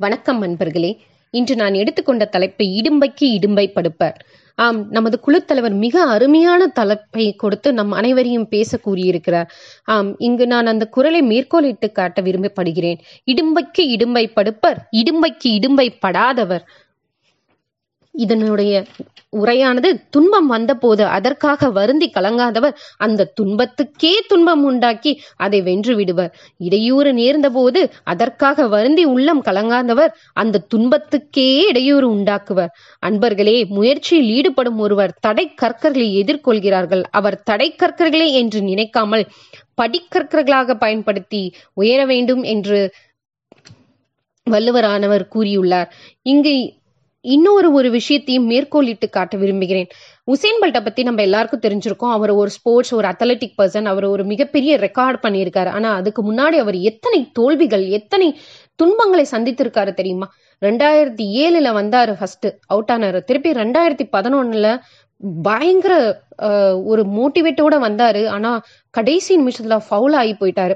வணக்கம் நண்பர்களே இன்று நான் எடுத்துக்கொண்ட தலைப்பு இடும்பைக்கு இடும்பை படுப்பர். ஆம் நமது குழுத்தலைவர் மிக அருமையான தலைப்பை கொடுத்து நம் அனைவரையும் பேச கூறியிருக்கிறார். ஆம் இங்கு நான் அந்த குரலை மேற்கோளிட்டு காட்ட விரும்பப்படுகிறேன். இடும்பைக்கு இடும்பை படுப்பர் இடும்பைக்கு இடும்பை படாதவர். இதனுடைய உரையானது துன்பம் வந்தபோது அதற்காக வருந்தி கலங்காதவர் அந்த துன்பத்துக்கே துன்பம் உண்டாக்கி அதை வென்று விடுவர். இடையூறு நேர்ந்தபோது அதற்காக வருந்தி உள்ளம் கலங்காதவர் அந்த துன்பத்துக்கே இடையூறு உண்டாக்குவர். அன்பர்களே முயற்சியில் ஈடுபடும் ஒருவர் தடை கற்கர்களை எதிர்கொள்கிறார்கள். அவர் தடை கற்கர்களே என்று நினைக்காமல் படிக்கற்கர்களாக பயன்படுத்தி உயர வேண்டும் என்று வள்ளுவரானவர் கூறியுள்ளார். இங்கு இன்னொரு ஒரு விஷயத்தையும் மேற்கோளிட்டு காட்ட விரும்புகிறேன். உசேன் பல்ட்டை பற்றி நம்ம எல்லாருக்கும் தெரிஞ்சிருக்கோம். அவர் ஒரு ஸ்போர்ட்ஸ் ஒரு அத்லட்டிக் பர்சன் அவர் ஒரு மிகப்பெரிய ரெக்கார்ட் பண்ணியிருக்காரு. ஆனால் அதுக்கு முன்னாடி அவர் எத்தனை தோல்விகள் எத்தனை துன்பங்களை சந்தித்திருக்காரு தெரியுமா? ரெண்டாயிரத்தி ஏழில் வந்தார் ஃபர்ஸ்ட் அவுட் ஆனார். திருப்பி ரெண்டாயிரத்தி பதினொன்னுல பயங்கர ஒரு மோட்டிவேட்டோட வந்தாரு. ஆனா கடைசி நிமிஷத்துல ஃபவுல் ஆகி போயிட்டாரு.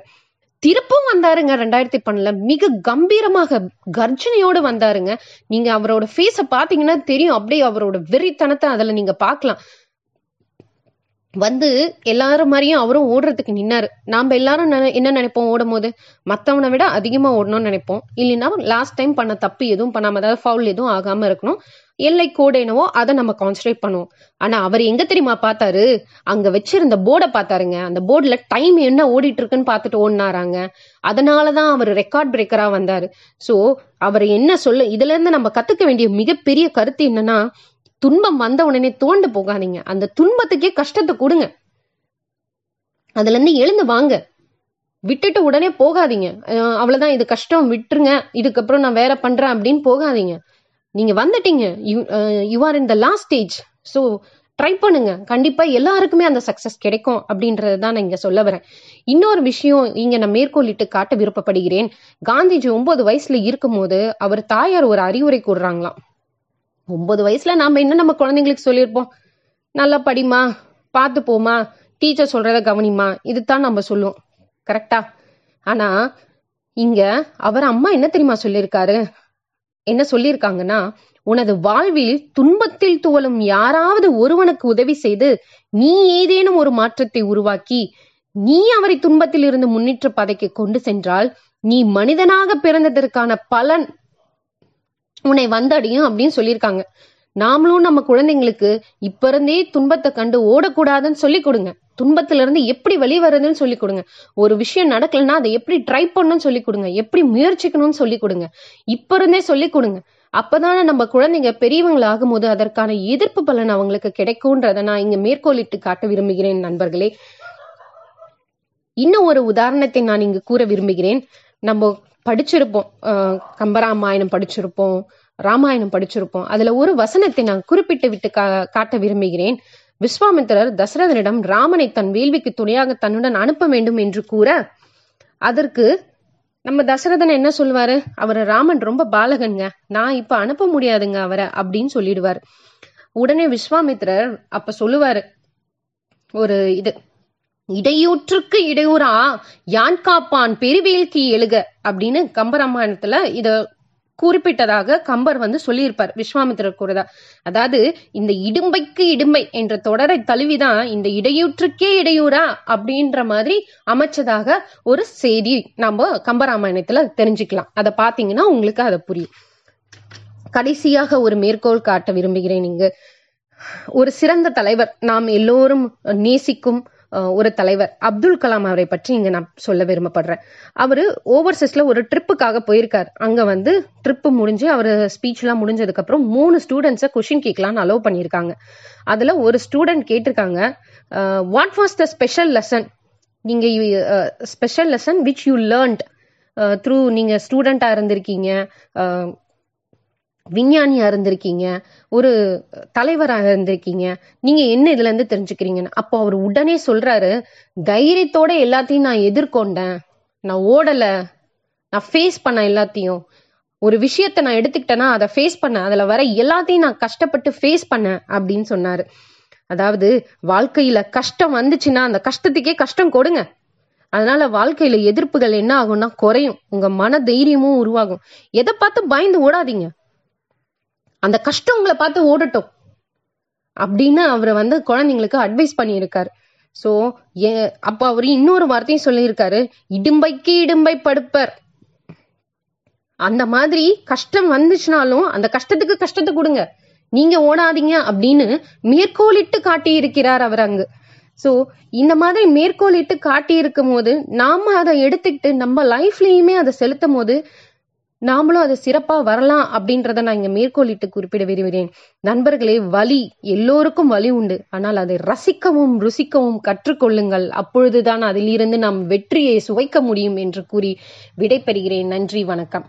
திருப்பும் வந்தாருங்க ரெண்டாயிரத்தி பன்னெண்டுல மிக கம்பீரமாக கர்ஜனையோடு வந்தாருங்க. நீங்க அவரோட ஃபேஸ பாத்தீங்கன்னா தெரியும். அப்படியே அவரோட வெறித்தனத்தை அதுல நீங்க பாக்கலாம் வந்து எல்லாரும் மாதிரியும் அவரும் ஓடுறதுக்கு நின்னாரு. நாம எல்லாரும் என்ன நினைப்போம் ஓடும் போது மத்தவனை விட அதிகமா ஓடணும்னு நினைப்போம். இல்லைன்னா லாஸ்ட் டைம் பண்ண தப்பு எதுவும் பண்ணாம அதாவது ஃபவுல் எதுவும் ஆகாம இருக்கணும். எல்லை கோடு என்னவோ அதை நம்ம கான்சன்ட்ரேட் பண்ணுவோம். ஆனா அவர் எங்க தெரியுமா பார்த்தாரு? அங்க வச்சிருந்த போர்டை பார்த்தாருங்க. அந்த போர்டுல டைம் என்ன ஓடிட்டு இருக்குன்னு பார்த்துட்டு ஓடினாராங்க. அதனாலதான் அவர் ரெக்கார்ட் பிரேக்கரா வந்தாரு. சோ அவர் என்ன சொல்ல இதுல இருந்து நம்ம கத்துக்க வேண்டிய மிகப்பெரிய கருத்து என்னன்னா துன்பம் வந்த உடனே தோண்டு போகாதீங்க. அந்த துன்பத்துக்கே கஷ்டத்தை கொடுங்க. அதுல இருந்து எழுந்து வாங்க. விட்டுட்டு உடனே போகாதீங்க. அவ்வளவுதான். இது கஷ்டம் விட்டுருங்க. இதுக்கப்புறம் நான் வேற பண்றேன் அப்படின்னு போகாதீங்க. நீங்க வந்துட்டீங்க. You are in the last stage so try பண்ணுங்க. கண்டிப்பா எல்லாருக்குமே அந்த சக்சஸ் கிடைக்கும் அப்படின்றது தான் நான் இங்க சொல்ல வரேன். இன்னொரு விஷயம் இங்க நான் மேற்கோளிட்டு காட்ட விருப்பப்படுகிறேன். காந்திஜி ஒன்பது வயசுல இருக்கும் போது அவர் தாயார் ஒரு அறிவுரை கூடுறாங்களாம் ஒன்பது வயசுல நாம என்ன நம்ம குழந்தைங்களுக்கு சொல்லியிருப்போம்? நல்லா படிமா பார்த்து போமா டீச்சர் சொல்றத கவனிமா இதுதான் நம்ம சொல்லுவோம். கரெக்டா ஆனா இங்க அவர் அம்மா என்ன தெரியுமா சொல்லியிருக்காரு? என்ன சொல்லியிருக்காங்கன்னா உனது வாழ்வில் துன்பத்தில் துவலும் யாராவது ஒருவனுக்கு உதவி செய்து நீ ஏதேனும் ஒரு மாற்றத்தை உருவாக்கி நீ அவரை துன்பத்தில் இருந்து முன்னேற்ற பதைக்கு கொண்டு சென்றால் நீ மனிதனாக பிறந்ததற்கான பலன் உன்னை வந்தடையும் அப்படின்னு சொல்லியிருக்காங்க. நாமளும் நம்ம குழந்தைங்களுக்கு இப்ப இருந்தே துன்பத்தை கண்டு ஓடக்கூடாதுன்னு சொல்லி கொடுங்க. துன்பத்துல இருந்து எப்படி வெளிவருதுன்னு சொல்லி கொடுங்க. ஒரு விஷயம் நடக்கலன்னா அதை எப்படி ட்ரை பண்ணணும்னு சொல்லி கொடுங்க. எப்படி முயற்சிக்கணும்னு சொல்லி கொடுங்க. இப்ப இருந்தே சொல்லி கொடுங்க. அப்பதானே நம்ம குழந்தைங்க பெரியவங்களாகும் ஆகும்போது அதற்கான எதிர்ப்பு பலன் அவங்களுக்கு கிடைக்கும்ன்றத நான் இங்க மேற்கோளிட்டு காட்ட விரும்புகிறேன் நண்பர்களே. இன்னும் ஒரு உதாரணத்தை நான் இங்கு கூற விரும்புகிறேன். நம்ம படிச்சிருப்போம். கம்பராமாயணம் படிச்சிருப்போம் ராமாயணம் படிச்சிருப்போம். அதுல ஒரு வசனத்தை நான் குறிப்பிட்டு விட்டு கா காட்ட விரும்புகிறேன். விஸ்வாமித்திரர் தசரதனிடம் ராமனை தன் வேள்விக்கு துணையாக தன்னுடன் அனுப்ப வேண்டும் என்று கூற அதற்கு நம்ம தசரதன் என்ன சொல்லுவாரு? அவர் ராமன் ரொம்ப பாலகனுங்க. நான் இப்ப அனுப்ப முடியாதுங்க அவரை அப்படின்னு சொல்லிடுவார். உடனே விஸ்வாமித்திரர் அப்ப சொல்லுவாரு ஒரு இது இடையூற்றுக்கு இடையூறா யான் காப்பான் பெருவேல்கி எழுக அப்படின்னு கம்பராமாயணத்துல இத குறிப்பிட்டதாக கம்பர் வந்து சொல்லியிருப்பார். விஸ்வாமித்திரர் கூறதா. அதாவது இந்த இடும்பைக்கு இடும்பை என்ற தொடரை தழுவிதான் இந்த இடையூற்றுக்கே இடையூறா அப்படின்ற மாதிரி அமைச்சதாக ஒரு செய்தி நம்ம கம்பராமாயணத்துல தெரிஞ்சுக்கலாம். அதை பாத்தீங்கன்னா உங்களுக்கு அதை புரியும். கடைசியாக ஒரு மேற்கோள் காட்ட விரும்புகிறேன் நீங்க. ஒரு சிறந்த தலைவர் நாம் எல்லோரும் நேசிக்கும் ஒரு தலைவர். அப்துல் கலாம் அவரை பற்றி இங்க நான் சொல்ல விரும்பப்படுறேன். அவரு ஓவர்சீஸ்ல ஒரு ட்ரிப்புக்காக போயிருக்காரு. அங்க வந்து ட்ரிப்பு முடிஞ்சு அவர் ஸ்பீச் எல்லாம் முடிஞ்சதுக்கு அப்புறம் மூணு ஸ்டூடெண்ட்ஸை கொஷின் கேட்கலாம்னு அலோவ் பண்ணியிருக்காங்க. அதுல ஒரு ஸ்டூடெண்ட் கேட்டிருக்காங்க what was the special lesson நீங்க special lesson which you learned through நீங்க ஸ்டூடெண்டா இருந்திருக்கீங்க விஞ்ஞானியா இருந்திருக்கீங்க ஒரு தலைவராக இருந்திருக்கீங்க நீங்க என்ன இதுல இருந்து தெரிஞ்சுக்கிறீங்கன்னு? அப்போ அவர் உடனே சொல்றாரு தைரியத்தோட எல்லாத்தையும் நான் எதிர்கொண்டேன். நான் ஓடல. நான் ஃபேஸ் பண்ண எல்லாத்தையும். ஒரு விஷயத்த நான் எடுத்துக்கிட்டேன்னா அதை ஃபேஸ் பண்ண. அதுல வர எல்லாத்தையும் நான் கஷ்டப்பட்டு ஃபேஸ் பண்ணேன் அப்படின்னு சொன்னாரு. அதாவது வாழ்க்கையில கஷ்டம் வந்துச்சுன்னா அந்த கஷ்டத்துக்கே கஷ்டம் கொடுங்க. அதனால வாழ்க்கையில எதிர்ப்புகள் என்ன ஆகும்னா குறையும். உங்க மன தைரியமும் உருவாகும். எதை பார்த்து பயந்து ஓடாதீங்க. அந்த கஷ்டம் உங்களை பார்த்து ஓடட்டும். அப்படின்னு அவர் வந்து குழந்தைங்களுக்கு அட்வைஸ் பண்ணியிருக்காரு. ஸோ அப்போ அவர் இன்னொரு வார்த்தையும் சொல்லியிருக்காரு. இடும்பைக்கு இடும்பை படுப்பர். அந்த மாதிரி கஷ்டம் வந்துச்சுனாலும் அந்த கஷ்டத்துக்கு கஷ்டத்தை கொடுங்க. நீங்க ஓடாதீங்க அப்படின்னு மேற்கோளிட்டு காட்டி இருக்கிறார் அவர் அங்கு. ஸோ இந்த மாதிரி மேற்கோளிட்டு காட்டி இருக்கும் போது நாம அதை எடுத்துக்கிட்டு நம்ம லைஃப்லயுமே அதை செலுத்தும் போது நாமளும் அதை சிறப்பா வரலாம் அப்படின்றத நான் இங்க மேற்கோளிட்டு குறிப்பிட விரும்புகிறேன். நண்பர்களே வலி எல்லோருக்கும் வலி உண்டு. ஆனால் அதை ரசிக்கவும் ருசிக்கவும் கற்றுக்கொள்ளுங்கள். அப்பொழுதுதான் அதிலிருந்து நாம் வெற்றியை சுவைக்க முடியும் என்று கூறி விடைபெறுகிறேன். நன்றி வணக்கம்.